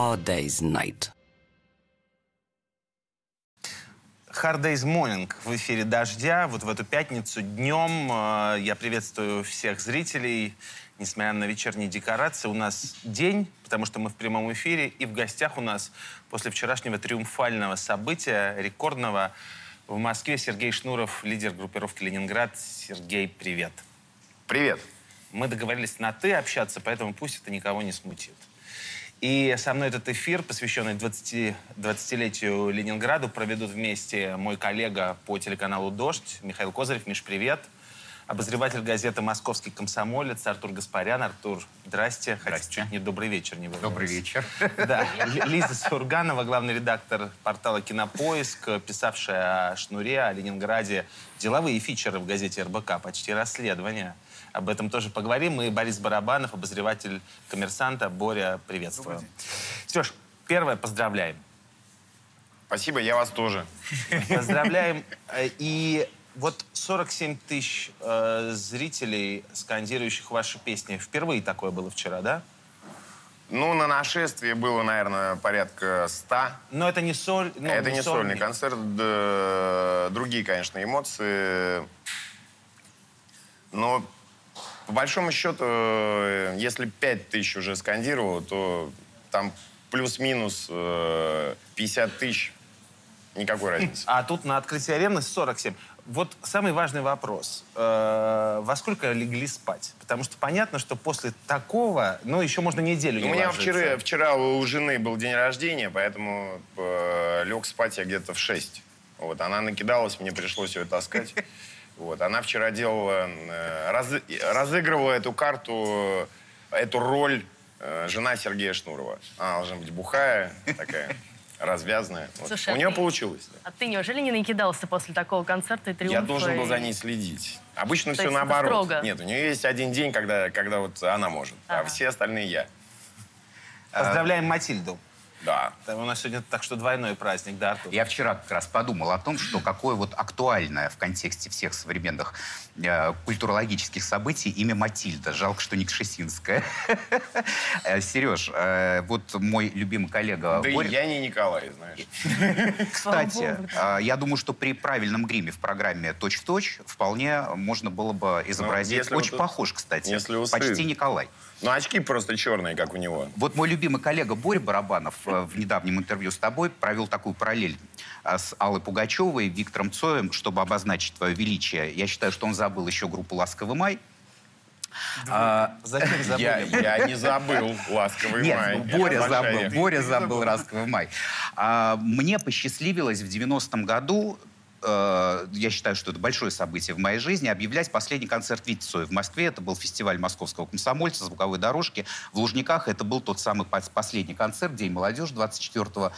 hard day's night. Hard Day's Morning в эфире «Дождя». Вот в эту пятницу днем э, я приветствую всех зрителей. Несмотря на вечерние декорации, у нас день, потому что мы в прямом эфире. И в гостях у нас после вчерашнего триумфального события, рекордного, в Москве Сергей Шнуров, лидер группировки «Ленинград». Сергей, привет. Привет. Мы договорились на «ты» общаться, поэтому пусть это никого не смутит. И со мной этот эфир, посвященный 20, 20-летию Ленинграду, проведут вместе мой коллега по телеканалу «Дождь» Михаил Козырев. Миш, привет. Обозреватель газеты «Московский комсомолец» Артур Гаспарян. Артур, здрасте. Хотя чуть не добрый вечер не вырвалось. Добрый вечер. Да. Лиза Сурганова, главный редактор портала «Кинопоиск», писавшая о Шнуре, о Ленинграде. Деловые фичеры в газете РБК, почти расследования. Об этом тоже поговорим. И Борис Барабанов, обозреватель «Коммерсанта». Боря, приветствую. Сереж, первое, поздравляем. Спасибо, я вас тоже. Поздравляем. Э, И вот 47 тысяч э, зрителей, скандирующих ваши песни. Впервые такое было вчера, да? Ну, на нашествии было, наверное, порядка 100. Но это не соль. ну, Это не сольный сольник. концерт. да, Другие, конечно, эмоции. Но, по большому счету, э, если 5 тысяч уже скандировал, то там плюс-минус э, 50 тысяч. Никакой разницы. А тут на открытии арены 47. Вот самый важный вопрос. Э, во сколько легли спать? Потому что понятно, что после такого, ну, еще можно неделю У не меня ложиться. вчера, вчера у жены был день рождения, поэтому э, лег спать я где-то в 6. Вот, она накидалась, мне пришлось ее таскать. Вот, она вчера делала, э, разы- разыгрывала эту карту, эту роль э, жена Сергея Шнурова. Она должна быть бухая, такая, развязная. Вот. Слушай, У а нее ты- получилось. да. А ты неужели не накидался после такого концерта и триумфа? Я должен был и- за ней следить. Обычно То все наоборот. строго? Нет, у нее есть один день, когда, когда вот она может, а Ага. все остальные я. Поздравляем Матильду. Да. Там У нас сегодня так что двойной праздник, да, Артур? Я вчера как раз подумал о том, что какое вот актуальное в контексте всех современных э, культурологических событий имя Матильда. Жалко, что не Кшесинская. Э, Сереж, э, вот мой любимый коллега Да и я не Николай, знаешь. Кстати, а, я думаю, что при правильном гриме в программе «Точь-в-точь» вполне можно было бы изобразить... Ну, если Очень похож, кстати. если усы. Почти Николай. Ну, очки просто черные, как у него. Вот мой любимый коллега Боря Барабанов э, в недавнем интервью с тобой провел такую параллель а, с Аллой Пугачевой и Виктором Цоем, чтобы обозначить твое величие. Я считаю, что он забыл еще группу «Ласковый май». А, Зачем забыли? Я, я не забыл ласковый Нет, май. ну, Боря забыл, Боря забыл «Ласковый май». А, мне посчастливилось в 90-м году э, я считаю, что это большое событие в моей жизни, объявлять последний концерт Вити Цоя в Москве. Это был фестиваль московского комсомольца, звуковой дорожки. В Лужниках это был тот самый пос- последний концерт, День молодежи, 24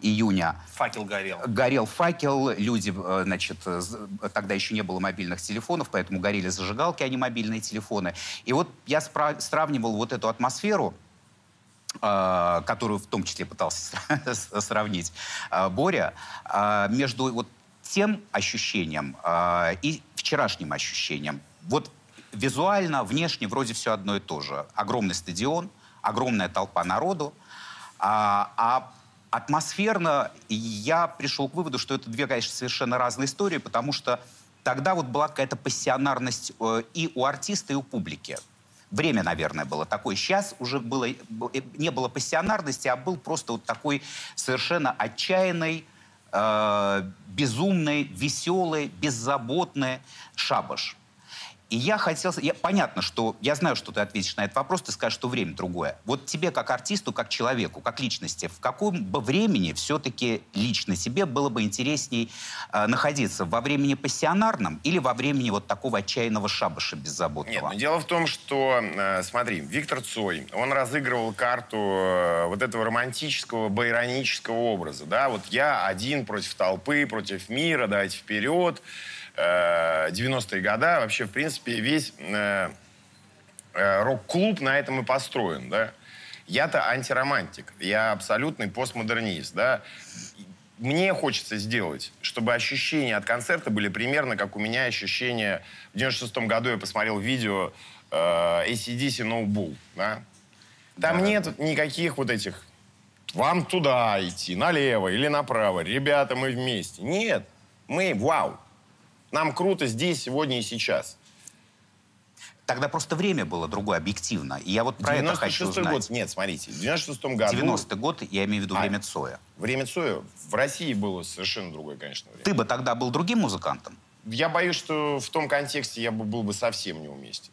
июня. Факел горел. Горел факел, люди, э, значит, э, тогда еще не было мобильных телефонов, поэтому горели зажигалки, а не мобильные телефоны. И вот я сравнивал вот эту атмосферу, которую в том числе пытался сравнить Боря, между вот тем ощущением э, и вчерашним ощущением. Вот визуально, внешне вроде все одно и то же. Огромный стадион, огромная толпа народу, а, а атмосферно я пришел к выводу, что это две, конечно, совершенно разные истории, потому что тогда вот была какая-то пассионарность э, и у артиста, и у публики. Время, наверное, было такое. Сейчас уже было, э, не было пассионарности, а был просто вот такой совершенно отчаянный, э, безумный, веселый, беззаботный шабаш. И я хотел... Я, понятно, что... Я знаю, что ты ответишь на этот вопрос, ты скажешь, что время другое. Вот тебе, как артисту, как человеку, как личности, в каком бы времени все-таки лично тебе было бы интересней э, находиться? Во времени пассионарном или во времени вот такого отчаянного шабаша Нет, беззаботного? но дело в том, что, э, смотри, Виктор Цой, он разыгрывал карту э, вот этого романтического, байронического образа, да, вот я один против толпы, против мира, давайте вперед, 90-е годы, вообще, в принципе, весь э, э, рок-клуб на этом и построен, да. Я-то антиромантик, я абсолютный постмодернист, да. Мне хочется сделать, чтобы ощущения от концерта были примерно как у меня ощущения... В 96-м году я посмотрел видео э, ACDC No Bull, да. Там нет никаких вот этих вам туда идти, налево или направо. Ребята, мы вместе. Нет, мы, вау. Нам круто здесь, сегодня и сейчас. Тогда просто время было другое, объективно. И я вот про это хочу 96 узнать. год, нет, смотрите, в 96 году... 90-й год, я имею в виду А. время Цоя. Время Цоя в России было совершенно другое, конечно, время. Ты бы тогда был другим музыкантом? Я боюсь, что в том контексте я бы был бы совсем неуместен.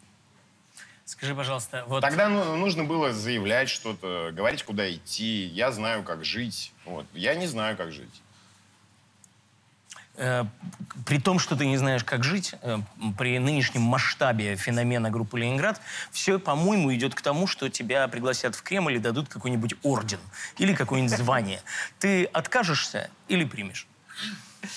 Скажи, пожалуйста, вот Тогда ну, нужно было заявлять что-то, говорить, куда идти. Я знаю, как жить. Вот. Я не знаю, как жить. Э, при том, что ты не знаешь, как жить, э, при нынешнем масштабе феномена группы «Ленинград», все, по-моему, идет к тому, что тебя пригласят в Кремль и дадут какой-нибудь орден или какое-нибудь звание. Ты откажешься или примешь?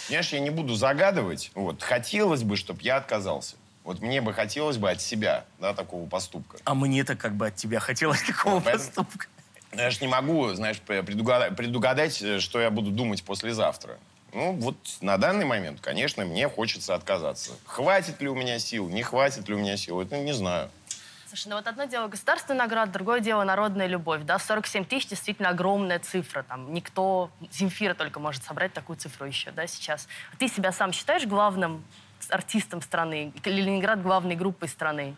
Понимаешь, я не буду загадывать. Вот. Хотелось бы, чтобы я отказался. Вот мне бы хотелось бы от себя да, такого поступка. А мне-то как бы от тебя хотелось такого Вот, поэтому- поступка. Я же не могу, знаешь, предугадать, предугадать, э, что я буду думать послезавтра. Ну, вот на данный момент, конечно, мне хочется отказаться. Хватит ли у меня сил, не хватит ли у меня сил, это не знаю. Слушай, ну вот одно дело государственная награда, другое дело народная любовь, да, 47 тысяч действительно огромная цифра, там, никто, Земфира только может собрать такую цифру еще, да, сейчас. Ты себя сам считаешь главным артистом страны, Ленинград главной группой страны?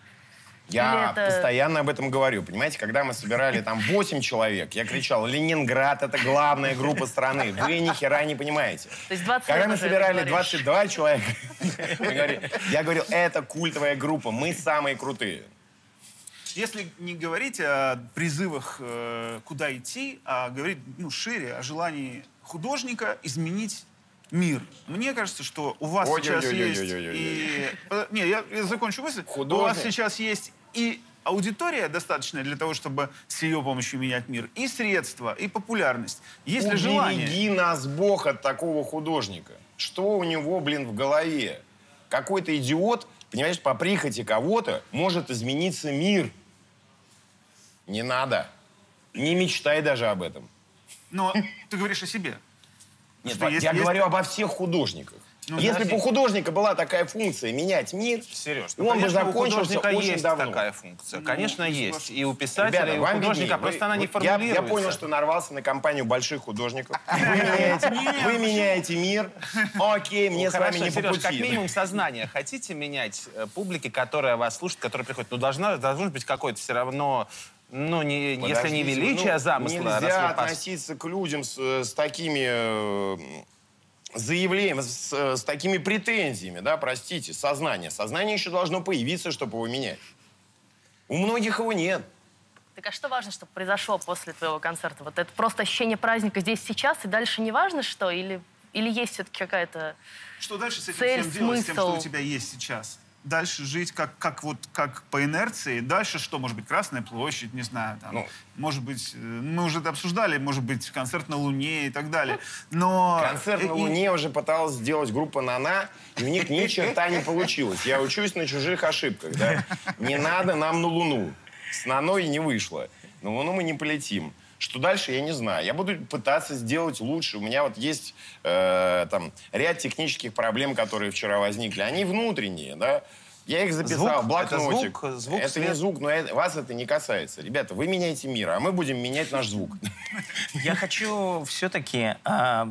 Я это- постоянно об этом говорю. Понимаете, когда мы собирали там 8 человек, я кричал, Ленинград — это главная группа страны. Вы ни хера не понимаете. То есть 20 Когда мы собирали говоришь. 22 человека, я говорил, это культовая группа, мы самые крутые. Если не говорить о призывах, э, куда идти, а говорить ну, шире о желании художника изменить мир. Мне кажется, что у вас сейчас есть и... э, Не, я, я закончу мысль. Художник. У вас сейчас есть и аудитория достаточная для того, чтобы с ее помощью менять мир, и средства, и популярность. Есть ли желание? Убереги нас Бог от такого художника. Что у него, блин, в голове? Какой-то идиот, понимаешь, по прихоти кого-то может измениться мир. Не надо. Не мечтай даже об этом. Но ты говоришь о себе. Нет, Что есть- я есть- говорю обо всех художниках. Ну, Если подожди. бы у художника была такая функция менять мир, Сереж, он бы конечно, у закончился художника очень есть давно. такая функция. Конечно, не есть. И у писателя, Ребята, и у вам художника. виднее. Просто Вы- она не вот я, формулируется. я понял, что нарвался на компанию больших художников. Вы меняете, вы меняете мир. Окей, мне Ну, с вами не по Сереж, как пути. минимум сознание хотите менять э, публике, которая вас слушает, которая приходит? Ну, должна, должно быть какое-то все равно, ну, не, если не величие ну, замысла, Нельзя относиться к людям с, э, с такими э, заявлениями, с, э, с такими претензиями, да, простите, сознание. Сознание еще должно появиться, чтобы его менять. У многих его нет. Так а что важно, чтобы произошло после твоего концерта? Вот это просто ощущение праздника здесь сейчас, и дальше не важно что? Или, или есть все-таки какая-то... Что дальше с этим Цель, всем делать, с тем, что смысл. у тебя есть сейчас? Дальше жить как, как, вот, как по инерции. Дальше что? Может быть, Красная площадь, не знаю. Там, Ну. может быть, э, мы уже это обсуждали, может быть, концерт на Луне и так далее. Но... Концерт и- на и- Луне уже пыталась сделать группа «Нана», и у них ни черта не получилось. Я учусь на чужих ошибках, да. Не надо нам на Луну. С Наной не вышло. На Луну мы не полетим. Что дальше, я не знаю. Я буду пытаться сделать лучше. У меня вот есть э, там ряд технических проблем, которые вчера возникли. Они внутренние, да. Я их записал Звук? в блокнотик. Это звук? Звук, это не звук, но это- вас это не касается. Ребята, вы меняете мир, а мы будем менять наш звук. Я хочу все-таки а,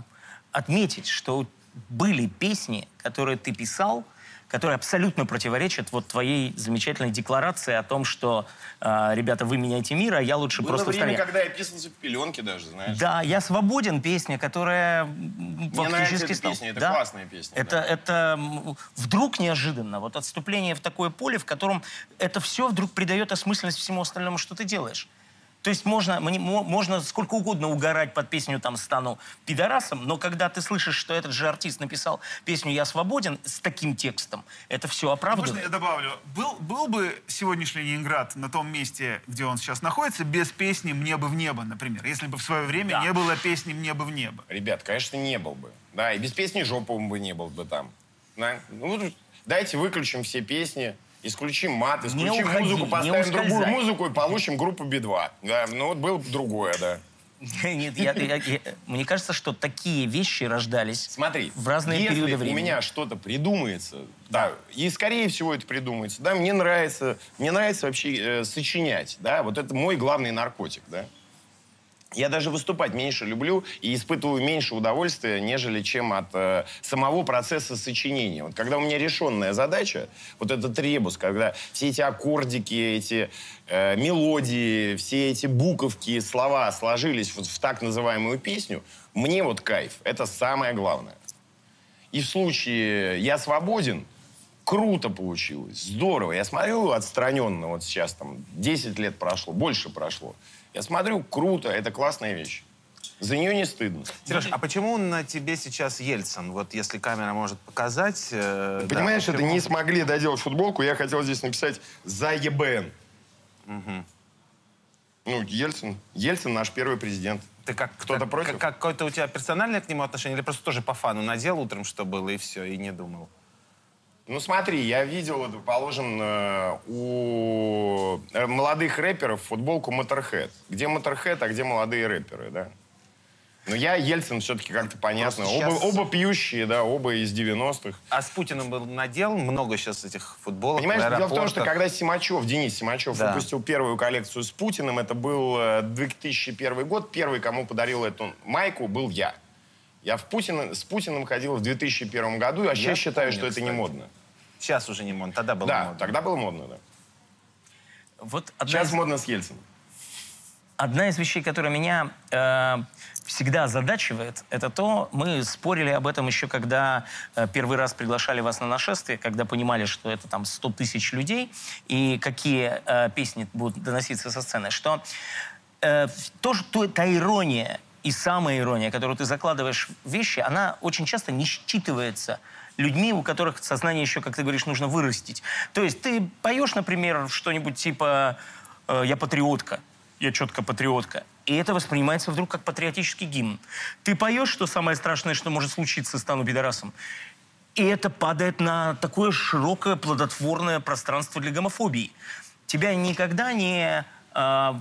отметить, что были песни, которые ты писал, которые абсолютно противоречат вот твоей замечательной декларации о том, что а, ребята, вы меняете мир, а я лучше Было просто в время, когда я писался в пеленке даже, знаешь. Да, я свободен, песня, которая Мне фактически эта стала- песня, это Да. классная песня, Это, да. это вдруг неожиданно, вот отступление в такое поле, в котором это все вдруг придает осмысленность всему остальному, что ты делаешь. То есть можно, мне- можно сколько угодно угорать под песню там «Стану пидорасом», но когда ты слышишь, что этот же артист написал песню «Я свободен» с таким текстом, это все Можно оправдывает. я добавлю? Был, был бы сегодняшний Ленинград на том месте, где он сейчас находится, без песни «Мне бы в небо», например, если бы в свое время Да. не было песни «Мне бы в небо». Ребят, конечно, не был бы. Да, и без песни жопа бы не был бы там. Да? Ну, дайте выключим все песни, исключим мат, Не исключим уходи, музыку, поставим другую музыку и получим группу Би-2. Да, ну вот было бы другое, да. Нет, я- я- я- мне кажется, что такие вещи рождались Смотри, в разные если периоды у времени. меня что-то придумается, да, и скорее всего это придумается, да, мне нравится, мне нравится вообще э, сочинять, да, вот это мой главный наркотик, да. Я даже выступать меньше люблю и испытываю меньше удовольствия, нежели чем от э, самого процесса сочинения. Вот когда у меня решенная задача, вот этот ребус, когда все эти аккордики, эти э, мелодии, все эти буковки, слова сложились вот в так называемую песню, мне вот кайф. Это самое главное. И в случае «Я свободен» круто получилось, здорово. Я смотрю отстраненно, вот сейчас там 10 лет прошло, больше прошло. Я смотрю, круто, это классная вещь. За нее не стыдно. Сереж, а почему на тебе сейчас Ельцин? Вот если камера может показать... э, да, Понимаешь, это почему? не смогли доделать футболку, я хотел здесь написать «За ЕБН». Ну, Ельцин. Ельцин наш первый президент. Ты как, Кто-то как- против? как- какое-то у тебя персональное к нему отношение? Или просто тоже по фану надел утром, что было, и все, и не думал? Ну смотри, я видел, положим, э, у э, молодых рэперов футболку Motorhead. Где Motorhead, а где молодые рэперы, да? Но я Ельцин все-таки как-то понятно. Просто Оба, оба пьющие, да, оба из 90-х. А с Путиным был надел много сейчас этих футболок Понимаешь, дело в том, что когда Симачев, Денис Симачев Да. выпустил первую коллекцию с Путиным, это был э, 2001 год, первый, кому подарил эту майку, был я. Я в Путина, с Путиным ходил в 2001 году, а сейчас считаю, помню, что это не кстати. модно. Сейчас уже не модно, тогда было да, модно. тогда было модно, да. Вот одна Сейчас из- модно с Ельцином. Одна из вещей, которая меня э, всегда озадачивает, это то, мы спорили об этом еще, когда э, первый раз приглашали вас на нашествие, когда понимали, что это там 100 тысяч людей, и какие э, песни будут доноситься со сцены, что э, то, что та ирония и самая ирония, которую ты закладываешь в вещи, она очень часто не считывается людьми, у которых сознание еще, как ты говоришь, нужно вырастить. То есть ты поешь, например, что-нибудь типа э, «Я патриотка», «Я четко патриотка», и это воспринимается вдруг как патриотический гимн. Ты поешь, что самое страшное, что может случиться, стану пидорасом. И это падает на такое широкое, плодотворное пространство для гомофобии. Тебя никогда не э,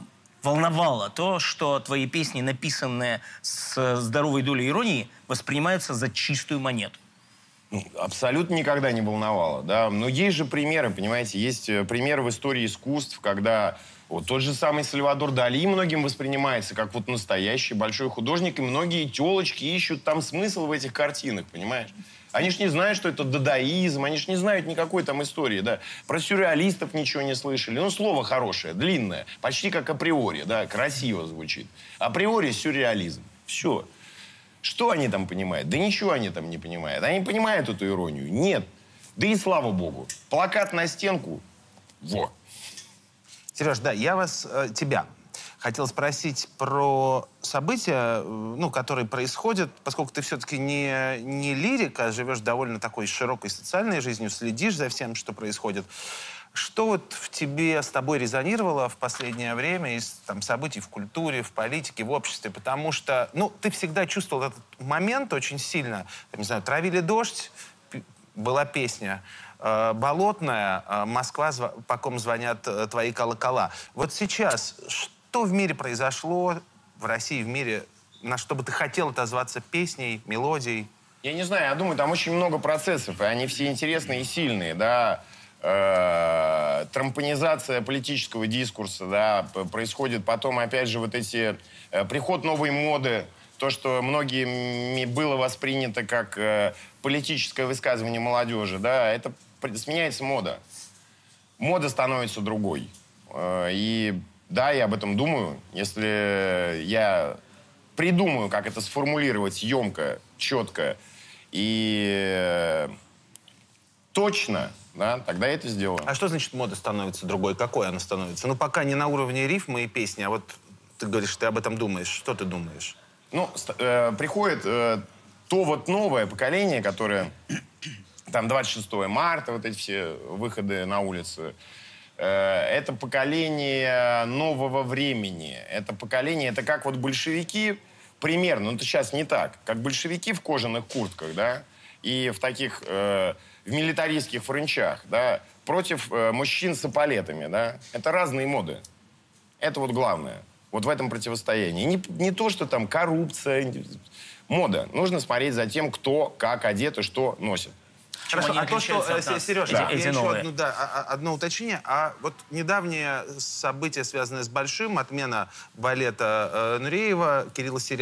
волновало то, что твои песни, написанные с здоровой долей иронии, воспринимаются за чистую монету. Ну, Абсолютно никогда не волновало, да. Но есть же примеры, понимаете, есть э, примеры в истории искусств, когда вот тот же самый Сальвадор Дали многим воспринимается как вот настоящий большой художник, и многие телочки ищут там смысл в этих картинах, понимаешь? Они ж не знают, что это дадаизм, они ж не знают никакой там истории, да. Про сюрреалистов ничего не слышали. Ну, слово хорошее, длинное, почти как априори, да, красиво звучит. Априори сюрреализм. Все. Что они там понимают? Да ничего они там не понимают. Они понимают эту иронию? Нет. Да и слава богу. Плакат на стенку. Во. Сереж, да, я вас, э, тебя хотел спросить про события, э, ну, которые происходят, поскольку ты все-таки не, не лирик, а живешь довольно такой широкой социальной жизнью, следишь за всем, что происходит. Что вот в тебе с тобой резонировало в последнее время из там, событий в культуре, в политике, в обществе? Потому что, ну, ты всегда чувствовал этот момент очень сильно. Не знаю, «Травили дождь», была песня. Э, «Болотная», э, «Москва», по ком звонят твои колокола. Вот сейчас, что в мире произошло, в России, в мире, на что бы ты хотел отозваться песней, мелодией? Я не знаю, я думаю, там очень много процессов, и они все интересные и сильные, да. Э, Трампонизация политического дискурса, да, происходит потом, опять же, вот эти... э, Приход новой моды, то, что многими было воспринято как э, политическое высказывание молодежи, да, это сменяется мода. Мода становится другой. Э, И да, я об этом думаю. Если я придумаю, как это сформулировать емко, четко и э, точно, да, тогда я это сделаю. А что значит мода становится другой? Какой она становится? Ну, пока не на уровне рифмы и песни, а вот ты говоришь, ты об этом думаешь. Что ты думаешь? Ну, э, приходит э, то вот новое поколение, которое там 26 марта, вот эти все выходы на улицы. Э, это поколение нового времени. Это поколение, это как вот большевики, примерно, ну это сейчас не так, как большевики в кожаных куртках, да, и в таких, э, в милитаристских френчах, да, против э, мужчин с эполетами, да. Это разные моды. Это вот главное. Вот в этом противостоянии. Не, не то, что там коррупция, мода. Нужно смотреть за тем, кто как одет и что носит. Хорошо, а то, что, э, нас, Сереж, эти- я эти еще новые. одну, да, а- а- одно уточнение. А вот недавнее событие, связанное с Большим, отмена балета э, Нуреева, Кирилла Серега,